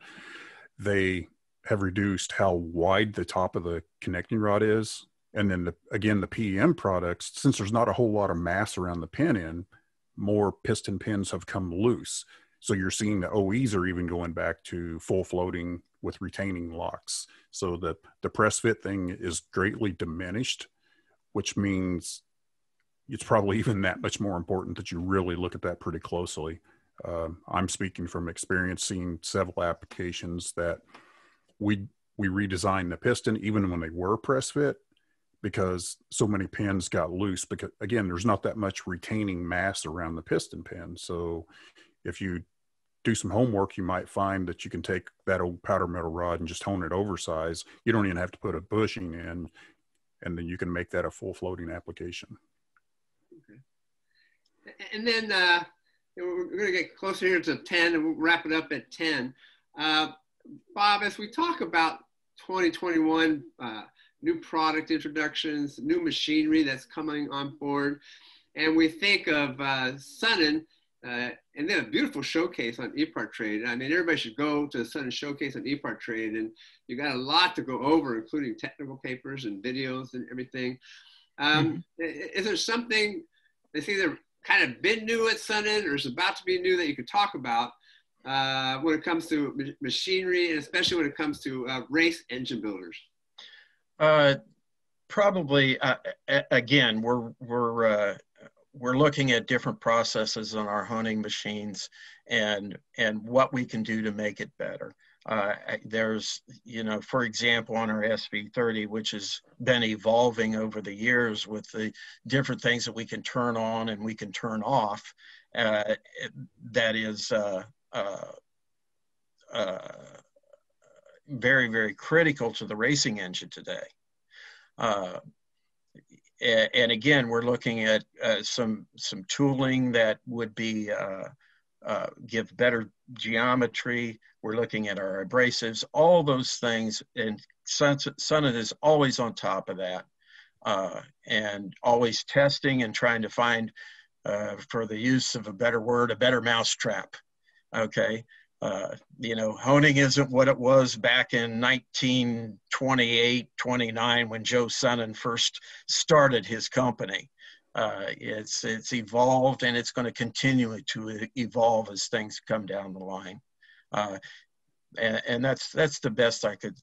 They have reduced how wide the top of the connecting rod is. And then the, again, the PEM products, since there's not a whole lot of mass around the pin end, more piston pins have come loose. So you're seeing the OEs are even going back to full floating with retaining locks. So the, the press fit thing is greatly diminished, which means it's probably even that much more important that you really look at that pretty closely. Uh, I'm speaking from experience, seeing several applications that we we redesigned the piston even when they were press fit because so many pins got loose because again there's not that much retaining mass around the piston pin. So if you do some homework you might find that you can take that old powder metal rod and just hone it oversize you don't even have to put a bushing in and then you can make that a full floating application. Okay. And then uh, we're going to get closer here to 10 and we'll wrap it up at 10 uh, Bob, as we talk about 2021 uh, new product introductions, new machinery that's coming on board, and we think of uh, Sunnen, uh, and then a beautiful showcase on eParttrade. I mean, everybody should go to the Sunnen showcase on eParttrade, and you got a lot to go over, including technical papers and videos and everything. Um, mm-hmm. Is there something that's either kind of been new at Sunnen or is about to be new that you could talk about uh, when it comes to machinery and especially when it comes to uh, race engine builders? Uh, probably, uh, again, we're, we're, uh, we're looking at different processes on our honing machines and, and what we can do to make it better. Uh, there's, you know, for example, on our SV30, which has been evolving over the years with the different things that we can turn on and we can turn off, uh, that is uh, uh, uh, very, very critical to the racing engine today. Uh, and again, we're looking at uh, some some tooling that would be uh, give better geometry. We're looking at our abrasives, all those things, and Sunnen is always on top of that, and always testing and trying to find, for the use of a better word, a better mousetrap Okay. Uh, you know, honing isn't what it was back in 1928, 29 when Joe Sunnen first started his company. Uh, it's it's evolved and it's going to continue to evolve as things come down the line. Uh, and, and that's that's the best I could,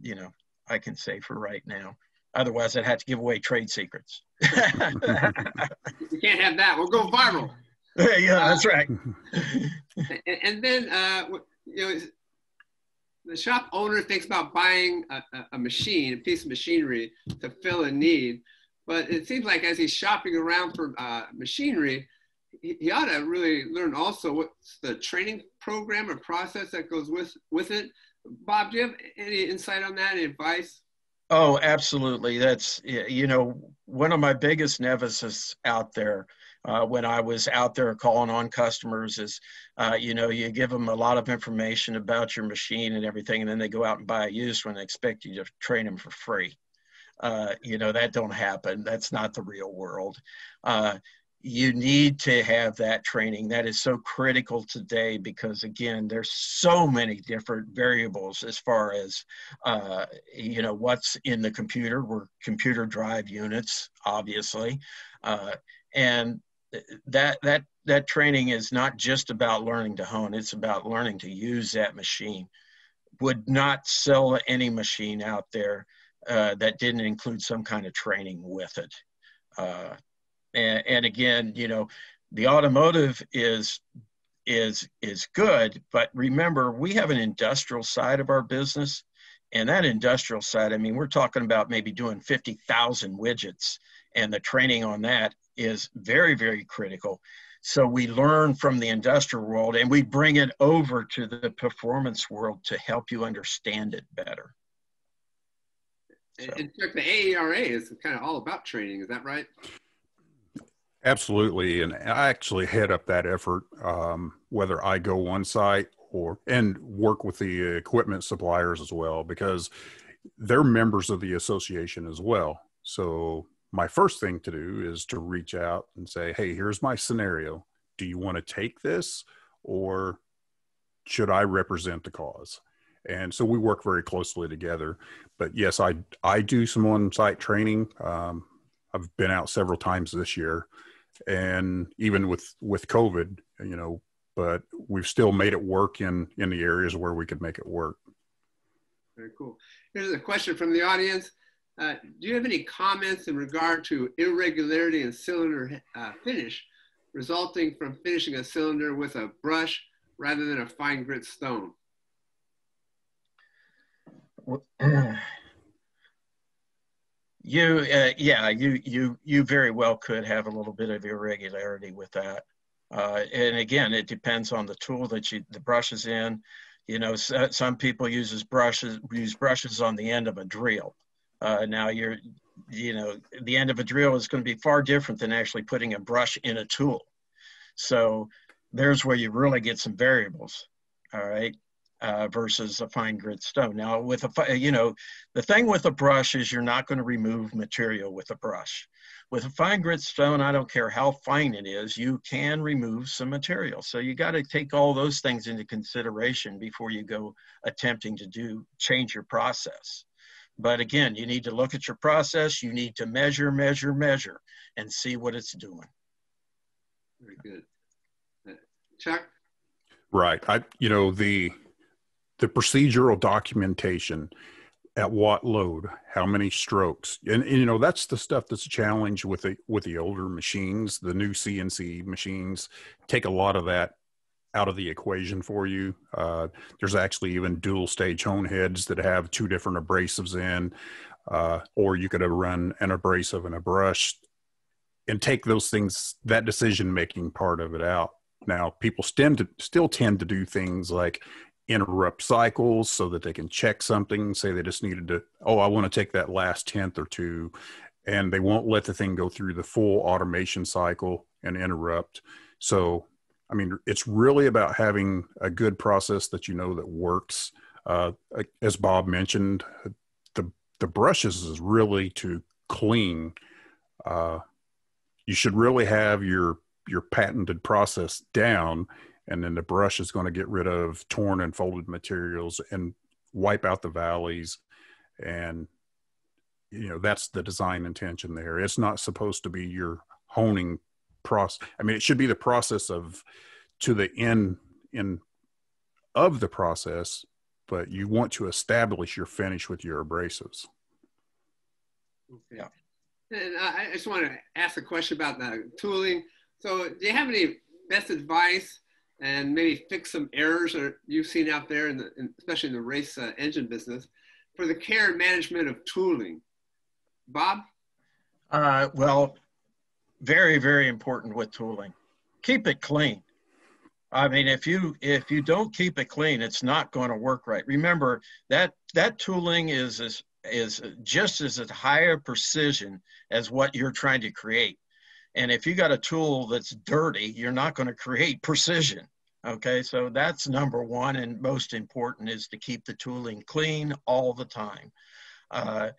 you know, I can say for right now. Otherwise, I'd have to give away trade secrets. you can't have that. We'll go viral. yeah, that's right. and, and, then, uh, you know, the shop owner thinks about buying a, a, machine, a piece of machinery to fill a need. But it seems like as he's shopping around for uh, machinery, he, he, ought to really learn also what's the training program or process that goes with, with it. Bob, do you have any insight on that, any advice? Oh, absolutely. That's, you know, one of my biggest nemesis out there uh, when I was out there calling on customers is, uh, you know, you give them a lot of information about your machine and everything, and then they go out and buy a used one and expect you to train them for free. Uh, you know, that don't happen. That's not the real world. Uh, you need to have that training. That is so critical today because again, there's so many different variables as far as uh, you know what's in the computer. We're computer drive units, obviously, uh, and that that that training is not just about learning to hone. It's about learning to use that machine. Would not sell any machine out there uh, that didn't include some kind of training with it. Uh, and, and again, you know, the automotive is is is good, but remember we have an industrial side of our business, and that industrial side, I mean, we're talking about maybe doing fifty thousand widgets, and the training on that is very very critical. So we learn from the industrial world and we bring it over to the performance world to help you understand it better. So. And, and the AERA is kind of all about training. Is that right? Absolutely, and I actually head up that effort. Um, whether I go on site or and work with the equipment suppliers as well, because they're members of the association as well. So my first thing to do is to reach out and say, "Hey, here's my scenario. Do you want to take this, or should I represent the cause?" And so we work very closely together. But yes, I I do some on-site training. Um, I've been out several times this year and even with with covid you know but we've still made it work in in the areas where we could make it work very cool here's a question from the audience uh, do you have any comments in regard to irregularity in cylinder uh, finish resulting from finishing a cylinder with a brush rather than a fine grit stone You, uh, yeah, you, you, you very well could have a little bit of irregularity with that. Uh, and again, it depends on the tool that you, the brush is in. You know, so, some people uses brushes, use brushes on the end of a drill. Uh, now you're, you know, the end of a drill is going to be far different than actually putting a brush in a tool. So there's where you really get some variables. All right uh, versus a fine grit stone. Now, with a you know, the thing with a brush is you're not going to remove material with a brush. With a fine grit stone, I don't care how fine it is, you can remove some material. So you got to take all those things into consideration before you go attempting to do change your process. But again, you need to look at your process. You need to measure, measure, measure, and see what it's doing. Very good, Chuck. Right. I, you know, the the procedural documentation at what load how many strokes and, and, you know that's the stuff that's a challenge with the with the older machines the new cnc machines take a lot of that out of the equation for you. Uh, there's actually even dual stage hone heads that have two different abrasives in uh, or you could have run an abrasive and a brush and take those things that decision making part of it out. Now people tend to still tend to do things like interrupt cycles so that they can check something say they just needed to oh i want to take that last tenth or two and they won't let the thing go through the full automation cycle and interrupt. So i mean it's really about having a good process that you know that works. Uh, as bob mentioned the the brushes is really to clean. Uh, you should really have your your patented process down and then the brush is going to get rid of torn and folded materials and wipe out the valleys. And you know that's the design intention there. It's not supposed to be your honing process i mean it should be the process of to the end in of the process but you want to establish your finish with your abrasives yeah and i just want to ask a question about the tooling so do you have any best advice and maybe fix some errors that you've seen out there, in the, in, especially in the race uh, engine business, for the care and management of tooling. Bob? Uh, well, very, very important with tooling. Keep it clean. I mean, if you if you don't keep it clean, it's not going to work right. Remember that that tooling is is, is just as high higher precision as what you're trying to create. And if you got a tool that's dirty, you're not going to create precision. Okay, so that's number one and most important is to keep the tooling clean all the time. Uh,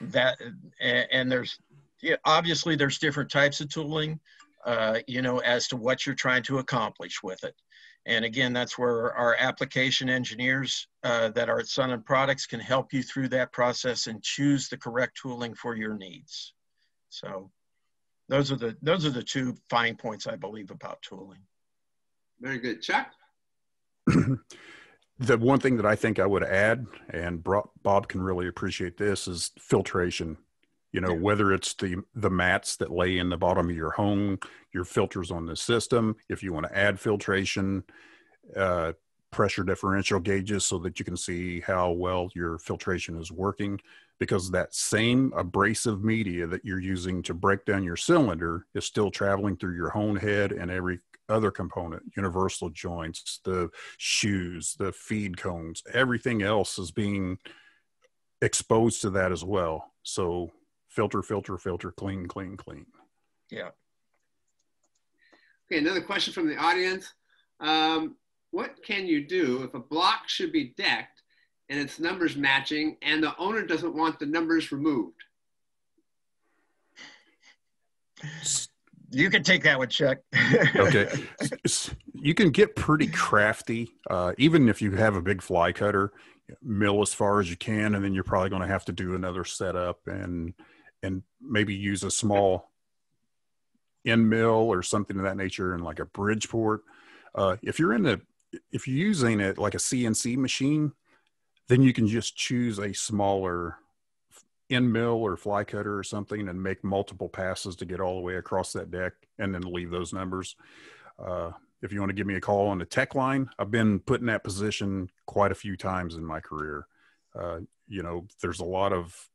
that and, and there's yeah, obviously there's different types of tooling. uh, you know, as to what you're trying to accomplish with it. And again, that's where our application engineers uh, that are at Sunnen Products can help you through that process and choose the correct tooling for your needs. So those are the those are the two fine points I believe about tooling. Very good, Chuck. the one thing that I think I would add, and Bob can really appreciate this, is filtration. You know, whether it's the the mats that lay in the bottom of your hone, your filters on the system. If you want to add filtration, uh, pressure differential gauges so that you can see how well your filtration is working because that same abrasive media that you're using to break down your cylinder is still traveling through your hone head and every other component universal joints the shoes the feed cones everything else is being exposed to that as well so filter filter filter clean clean clean yeah okay another question from the audience um, what can you do if a block should be decked and its numbers matching and the owner doesn't want the numbers removed you can take that one, Chuck. okay. You can get pretty crafty, uh, even if you have a big fly cutter. Mill as far as you can, and then you're probably going to have to do another setup and and maybe use a small end mill or something of that nature, and like a Bridgeport. Uh, if you're in the if you're using it like a CNC machine, then you can just choose a smaller end mill or fly cutter or something and make multiple passes to get all the way across that deck and then leave those numbers. Uh, if you want to give me a call on the tech line, I've been put in that position quite a few times in my career. Uh, you know, there's a lot of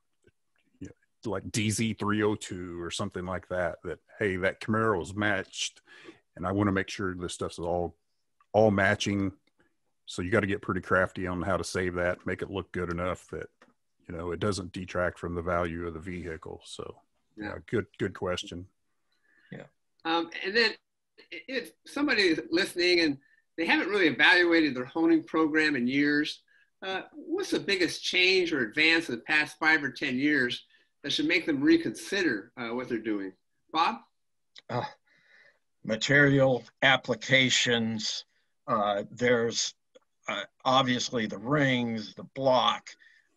like DZ302 or something like that, that, hey, that Camaro is matched and I want to make sure this stuff's all, all matching. So you got to get pretty crafty on how to save that, make it look good enough that you know it doesn't detract from the value of the vehicle. So yeah, yeah. good good question. Yeah. Um, and then if somebody is listening and they haven't really evaluated their honing program in years uh, what's the biggest change or advance in the past five or ten years that should make them reconsider uh, what they're doing bob uh, material applications uh, there's uh, obviously the rings the block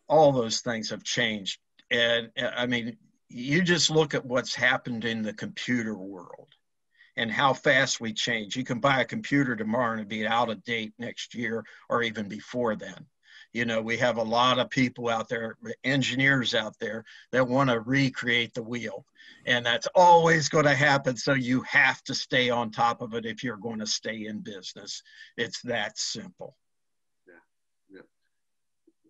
all those things have changed. And I mean, you just look at what's happened in the computer world and how fast we change. You can buy a computer tomorrow and be out of date next year or even before then. You know, we have a lot of people out there, engineers out there, that want to recreate the wheel. And that's always going to happen. So you have to stay on top of it if you're going to stay in business. It's that simple. Yeah. yeah.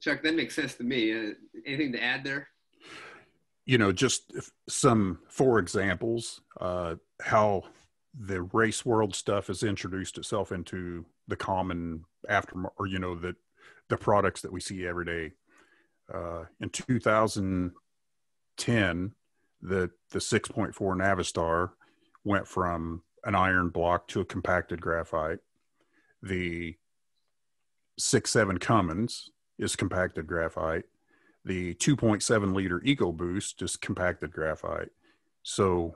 Chuck, that makes sense to me. Uh, anything to add there? You know, just some four examples, uh, how the race world stuff has introduced itself into the common after, or you know, the the products that we see every day. Uh, in 2010, the the 6.4 Navistar went from an iron block to a compacted graphite. The six seven Cummins is compacted graphite. The 2.7 liter EcoBoost is compacted graphite. So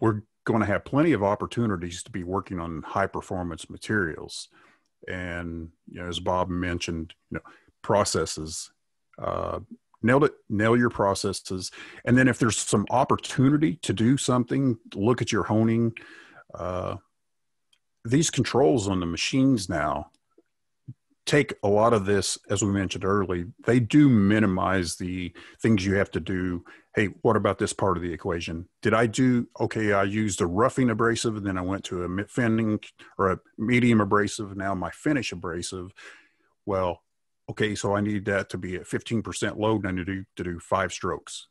we're going to have plenty of opportunities to be working on high performance materials. And you know, as Bob mentioned, you know, processes. Uh, nail it, nail your processes, and then if there's some opportunity to do something, look at your honing. Uh, these controls on the machines now take a lot of this, as we mentioned early, they do minimize the things you have to do. Hey, what about this part of the equation? Did I do, okay, I used a roughing abrasive and then I went to a mid fending or a medium abrasive. Now my finish abrasive. Well, okay, so I need that to be at 15% load and to do, to do five strokes.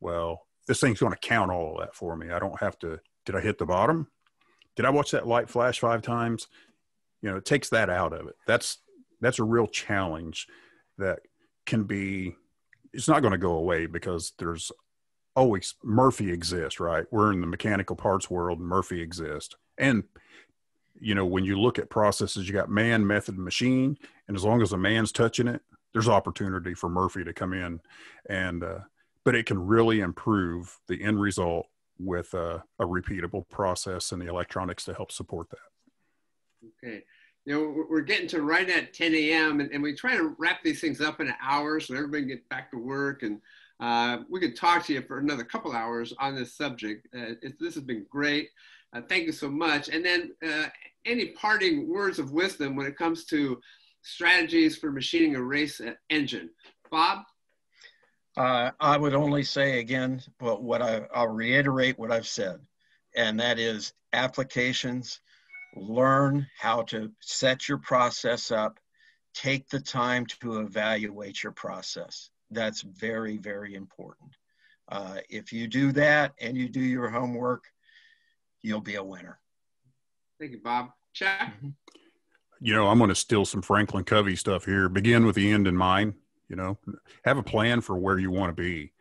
Well, this thing's going to count all of that for me. I don't have to, did I hit the bottom? Did I watch that light flash five times? You know, it takes that out of it. That's that's a real challenge that can be it's not going to go away because there's always Murphy exists, right? We're in the mechanical parts world, Murphy exists. And you know, when you look at processes, you got man, method, machine, and as long as a man's touching it, there's opportunity for Murphy to come in and uh, but it can really improve the end result with a, a repeatable process and the electronics to help support that. Okay. You know, we're getting to right at 10 a.m. And, and we try to wrap these things up in an hour so everybody can get back to work. And uh, we could talk to you for another couple hours on this subject. Uh, this has been great. Uh, thank you so much. And then uh, any parting words of wisdom when it comes to strategies for machining a race engine. Bob? Uh, I would only say again, but what I, I'll reiterate what I've said, and that is applications, learn how to set your process up, take the time to evaluate your process. That's very, very important. Uh, if you do that and you do your homework, you'll be a winner. Thank you, Bob. Chuck? Mm-hmm. You know, I'm going to steal some Franklin Covey stuff here. Begin with the end in mind you know have a plan for where you want to be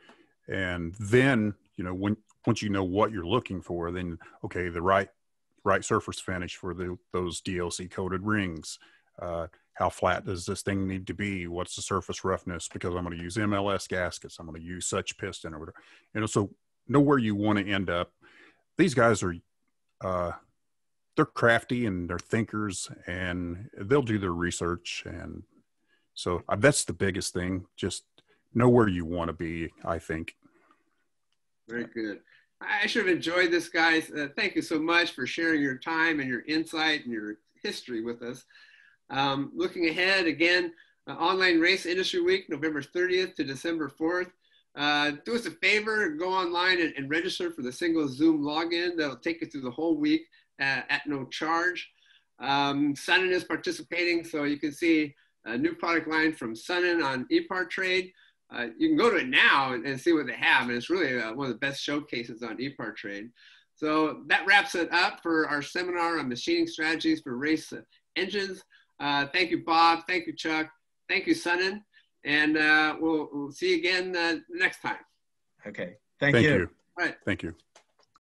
and then you know when once you know what you're looking for then okay the right right surface finish for the those DLC coated rings. Uh, how flat does this thing need to be? What's the surface roughness? Because i'm going to use mls gaskets. I'm going to use such piston or whatever you know so know where you want to end up. These guys are uh, they're crafty and they're thinkers and they'll do their research. And so uh, that's the biggest thing. Just know where you want to be, I think. Very good. I should have enjoyed this, guys. Uh, thank you so much for sharing your time and your insight and your history with us. Um, looking ahead, again, uh, Online Race Industry Week, November 30th to December 4th. Uh, do us a favor, go online and, and, register for the single Zoom login. That'll take you through the whole week at, at no charge. Um, is participating, so you can see a new product line from Sunnen on eParttrade. Uh, you can go to it now and, and, see what they have, and it's really uh, one of the best showcases on eParttrade. So that wraps it up for our seminar on machining strategies for race engines. Uh, thank you, Bob. Thank you, Chuck. Thank you, Sunnen. And uh, we'll, we'll, see you again uh, next time. Okay. Thank, thank you. you. All right. Thank you.